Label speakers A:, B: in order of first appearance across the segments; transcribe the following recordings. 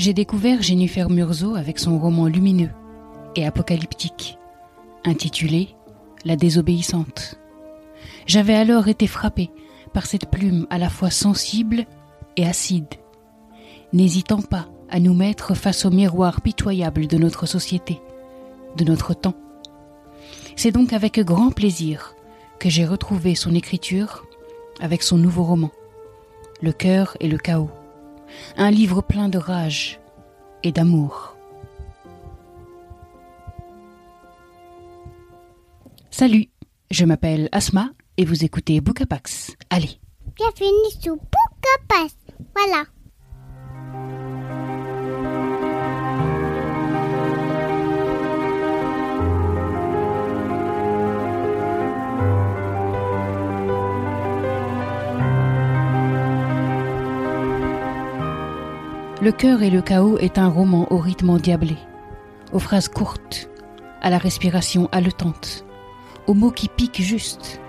A: J'ai découvert Jennifer Murzo avec son roman lumineux et apocalyptique, intitulé La désobéissante. J'avais alors été frappé par cette plume à la fois sensible et acide, n'hésitant pas à nous mettre face au miroir pitoyable de notre société, de notre temps. C'est donc avec grand plaisir que j'ai retrouvé son écriture avec son nouveau roman, Le cœur et le chaos, un livre plein de rage et d'amour. Salut, je m'appelle Asma et vous écoutez Bookapax. Allez.
B: Bienvenue sur Bookapax. Voilà.
A: Le cœur et le chaos est un roman au rythme endiablé, aux phrases courtes, à la respiration haletante, aux mots qui piquent juste.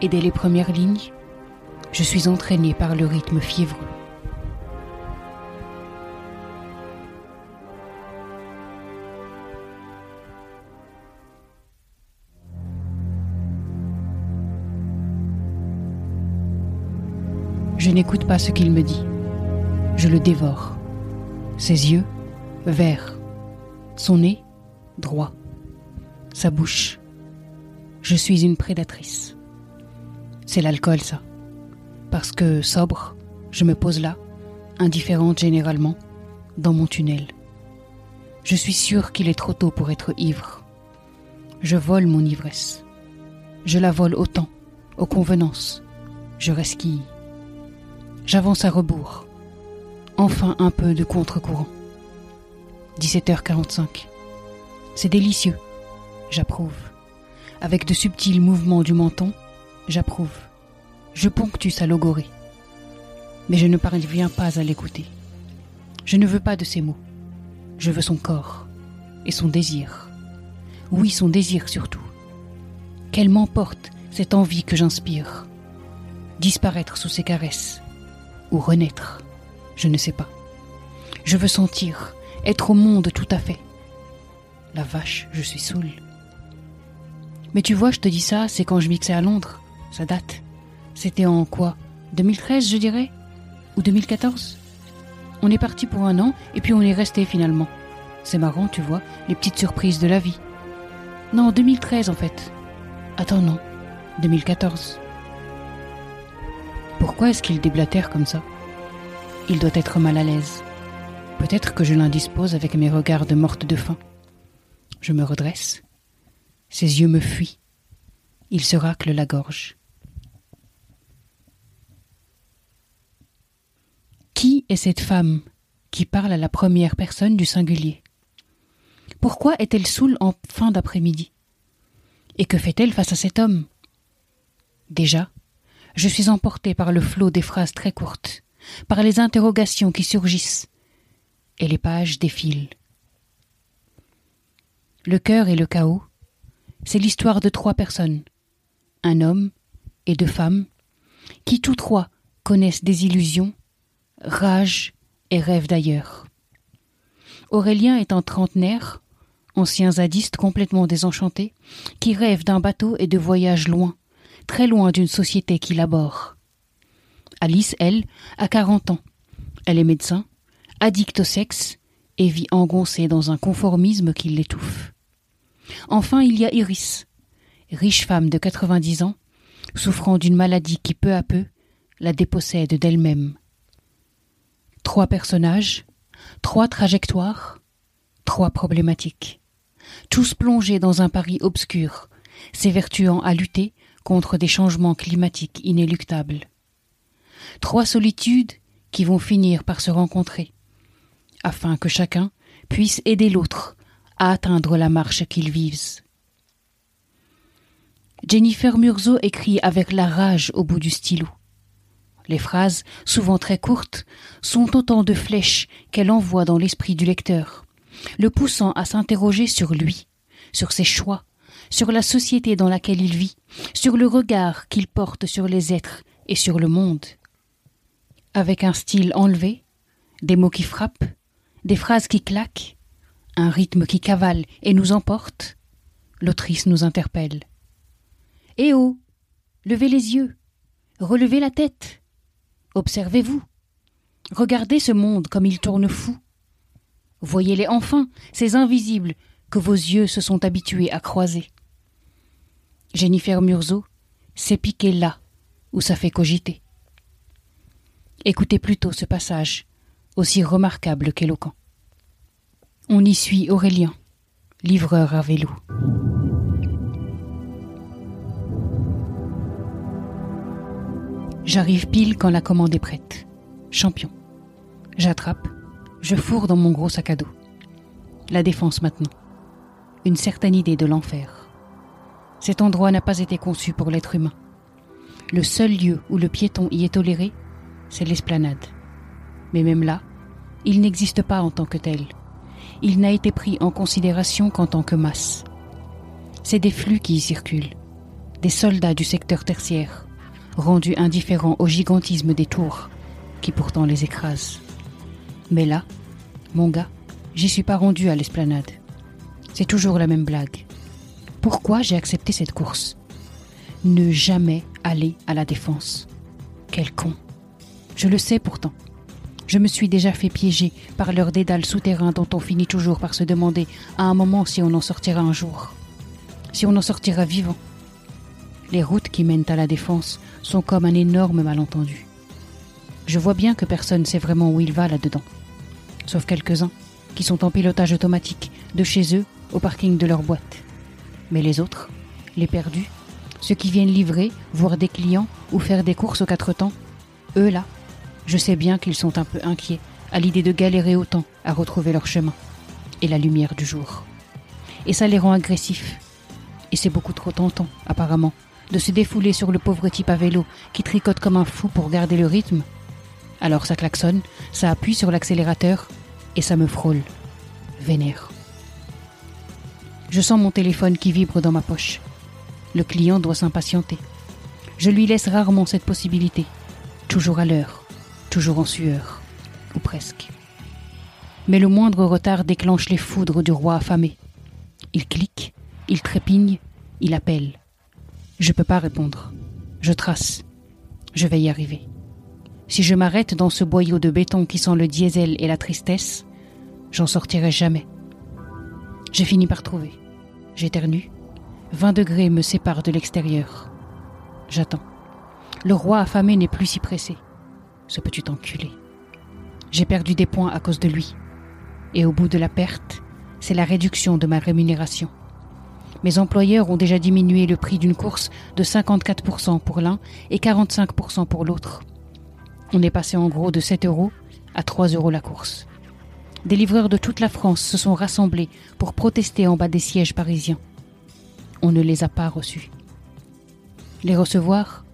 A: Et dès les premières lignes, je suis entraîné par le rythme fiévreux. Je n'écoute pas ce qu'il me dit. Je le dévore. Ses yeux, verts. Son nez, droit. Sa bouche. Je suis une prédatrice. C'est l'alcool, ça. Parce que, sobre, je me pose là, indifférente généralement, dans mon tunnel. Je suis sûre qu'il est trop tôt pour être ivre. Je vole mon ivresse. Je la vole autant, aux convenances. Je resquille. J'avance à rebours enfin un peu de contre-courant. 17h45. C'est délicieux. J'approuve. Avec de subtils mouvements du menton, j'approuve. Je ponctue sa logorée. Mais je ne parviens pas à l'écouter. Je ne veux pas de ses mots. Je veux son corps et son désir. Oui, son désir surtout. Qu'elle m'emporte cette envie que j'inspire. Disparaître sous ses caresses ou renaître. Je ne sais pas. Je veux sentir, être au monde tout à fait. La vache, je suis saoul. Mais tu vois, je te dis ça, c'est quand je mixais à Londres. Ça date. C'était en quoi? 2013, je dirais? Ou 2014 On est parti pour un an et puis on est resté finalement. C'est marrant, tu vois, les petites surprises de la vie. Non, 2013 en fait. Attends, non. 2014. Pourquoi est-ce qu'il déblatère comme ça? Il doit être mal à l'aise. Peut-être que je l'indispose avec mes regards de morte de faim. Je me redresse. Ses yeux me fuient. Il se racle la gorge. Qui est cette femme qui parle à la première personne du singulier? Pourquoi est-elle saoule en fin d'après-midi? Et que fait-elle face à cet homme? Déjà, je suis emporté par le flot des phrases très courtes par les interrogations qui surgissent, et les pages défilent. Le cœur et le chaos, c'est l'histoire de trois personnes, un homme et deux femmes, qui tous trois connaissent des illusions, rage et rêvent d'ailleurs. Aurélien est un trentenaire, ancien zadiste complètement désenchanté, qui rêve d'un bateau et de voyages loin, très loin d'une société qui l'aborde. Alice, elle, a 40 ans. Elle est médecin, addict au sexe et vit engoncée dans un conformisme qui l'étouffe. Enfin, il y a Iris, riche femme de 90 ans, souffrant d'une maladie qui peu à peu la dépossède d'elle-même. Trois personnages, trois trajectoires, trois problématiques, tous plongés dans un Paris obscur, s'évertuant à lutter contre des changements climatiques inéluctables trois solitudes qui vont finir par se rencontrer, afin que chacun puisse aider l'autre à atteindre la marche qu'ils vivent. Jennifer Murzo écrit avec la rage au bout du stylo. Les phrases, souvent très courtes, sont autant de flèches qu'elle envoie dans l'esprit du lecteur, le poussant à s'interroger sur lui, sur ses choix, sur la société dans laquelle il vit, sur le regard qu'il porte sur les êtres et sur le monde avec un style enlevé, des mots qui frappent, des phrases qui claquent, un rythme qui cavale et nous emporte, l'autrice nous interpelle. Eh oh Levez les yeux Relevez la tête Observez-vous Regardez ce monde comme il tourne fou. Voyez-les enfin, ces invisibles que vos yeux se sont habitués à croiser. Jennifer Murzo s'est piqué là où ça fait cogiter. Écoutez plutôt ce passage, aussi remarquable qu'éloquent. On y suit Aurélien, livreur à vélo. J'arrive pile quand la commande est prête. Champion. J'attrape, je fourre dans mon gros sac à dos. La défense maintenant. Une certaine idée de l'enfer. Cet endroit n'a pas été conçu pour l'être humain. Le seul lieu où le piéton y est toléré, c'est l'esplanade. Mais même là, il n'existe pas en tant que tel. Il n'a été pris en considération qu'en tant que masse. C'est des flux qui y circulent, des soldats du secteur tertiaire, rendus indifférents au gigantisme des tours, qui pourtant les écrasent. Mais là, mon gars, j'y suis pas rendu à l'esplanade. C'est toujours la même blague. Pourquoi j'ai accepté cette course? Ne jamais aller à la défense. Quel con. Je le sais pourtant. Je me suis déjà fait piéger par leur dédale souterrain dont on finit toujours par se demander à un moment si on en sortira un jour. Si on en sortira vivant. Les routes qui mènent à la défense sont comme un énorme malentendu. Je vois bien que personne ne sait vraiment où il va là-dedans. Sauf quelques-uns qui sont en pilotage automatique de chez eux au parking de leur boîte. Mais les autres, les perdus, ceux qui viennent livrer, voir des clients ou faire des courses aux quatre temps, eux là, je sais bien qu'ils sont un peu inquiets à l'idée de galérer autant à retrouver leur chemin et la lumière du jour. Et ça les rend agressifs. Et c'est beaucoup trop tentant, apparemment, de se défouler sur le pauvre type à vélo qui tricote comme un fou pour garder le rythme. Alors ça klaxonne, ça appuie sur l'accélérateur et ça me frôle. Vénère. Je sens mon téléphone qui vibre dans ma poche. Le client doit s'impatienter. Je lui laisse rarement cette possibilité. Toujours à l'heure, toujours en sueur, ou presque. Mais le moindre retard déclenche les foudres du roi affamé. Il clique, il trépigne, il appelle. Je peux pas répondre. Je trace. Je vais y arriver. Si je m'arrête dans ce boyau de béton qui sent le diesel et la tristesse, j'en sortirai jamais. J'ai fini par trouver. J'éternue. 20 degrés me séparent de l'extérieur. J'attends. Le roi affamé n'est plus si pressé. Ce petit enculé. J'ai perdu des points à cause de lui. Et au bout de la perte, c'est la réduction de ma rémunération. Mes employeurs ont déjà diminué le prix d'une course de 54% pour l'un et 45% pour l'autre. On est passé en gros de 7 euros à 3 euros la course des livreurs de toute la France se sont rassemblés pour protester en bas des sièges parisiens. On ne les a pas reçus. Les recevoir,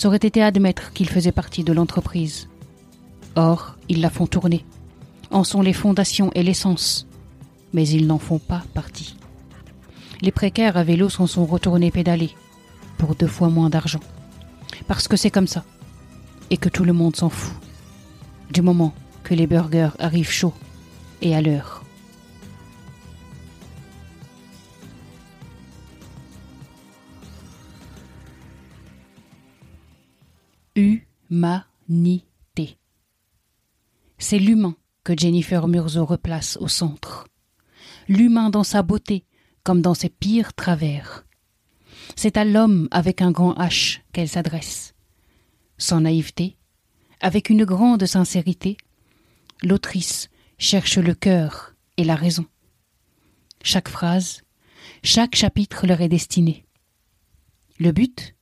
A: ça aurait été admettre qu'ils faisaient partie de l'entreprise. Or, ils la font tourner. En sont les fondations et l'essence. Mais ils n'en font pas partie. Les précaires à vélo s'en sont retournés pédaler pour deux fois moins d'argent. Parce que c'est comme ça. Et que tout le monde s'en fout. Du moment que les burgers arrivent chauds et à l'heure. C'est l'humain que Jennifer Murzo replace au centre. L'humain dans sa beauté comme dans ses pires travers. C'est à l'homme avec un grand H qu'elle s'adresse. Sans naïveté, avec une grande sincérité, l'autrice cherche le cœur et la raison. Chaque phrase, chaque chapitre leur est destiné. Le but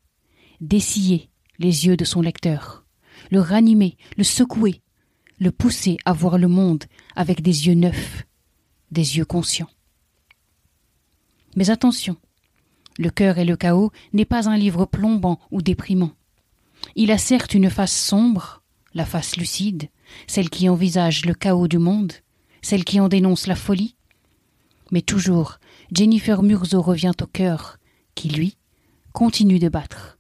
A: Dessiller les yeux de son lecteur, le ranimer, le secouer, le pousser à voir le monde avec des yeux neufs, des yeux conscients. Mais attention, Le cœur et le chaos n'est pas un livre plombant ou déprimant. Il a certes une face sombre, la face lucide, celle qui envisage le chaos du monde, celle qui en dénonce la folie. Mais toujours, Jennifer Murzo revient au cœur, qui, lui, continue de battre,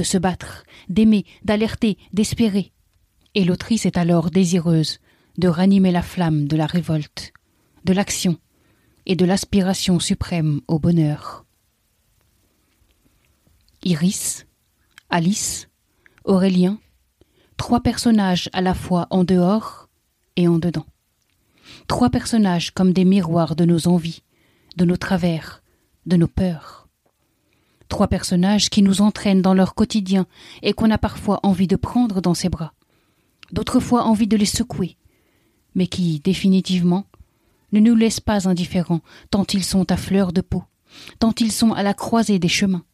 A: de se battre, d'aimer, d'alerter, d'espérer. Et l'autrice est alors désireuse de ranimer la flamme de la révolte, de l'action et de l'aspiration suprême au bonheur. Iris, Alice, Aurélien, trois personnages à la fois en dehors et en dedans. Trois personnages comme des miroirs de nos envies, de nos travers, de nos peurs. Trois personnages qui nous entraînent dans leur quotidien et qu'on a parfois envie de prendre dans ses bras, d'autres fois envie de les secouer, mais qui, définitivement, ne nous laissent pas indifférents tant ils sont à fleur de peau, tant ils sont à la croisée des chemins.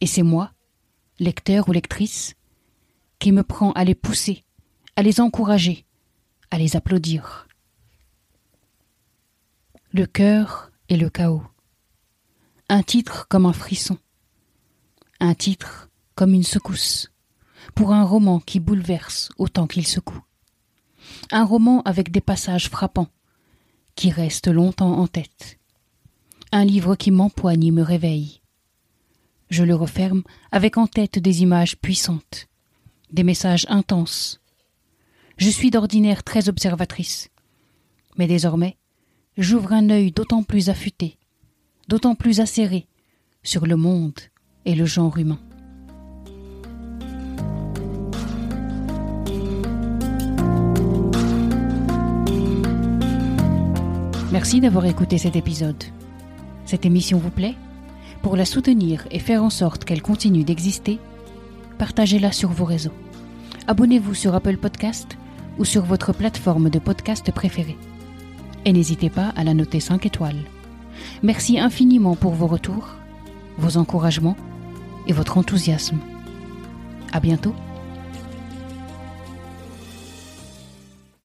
A: Et c'est moi, lecteur ou lectrice, qui me prend à les pousser, à les encourager, à les applaudir. Le cœur et le chaos. Un titre comme un frisson. Un titre comme une secousse. Pour un roman qui bouleverse autant qu'il secoue. Un roman avec des passages frappants, qui restent longtemps en tête. Un livre qui m'empoigne et me réveille. Je le referme avec en tête des images puissantes, des messages intenses. Je suis d'ordinaire très observatrice. Mais désormais, j'ouvre un œil d'autant plus affûté, d'autant plus acéré sur le monde et le genre humain. Merci d'avoir écouté cet épisode. Cette émission vous plaît? Pour la soutenir et faire en sorte qu'elle continue d'exister, partagez-la sur vos réseaux. Abonnez-vous sur Apple Podcast ou sur votre plateforme de podcast préférée. Et n'hésitez pas à la noter 5 étoiles. Merci infiniment pour vos retours, vos encouragements et votre enthousiasme. À bientôt.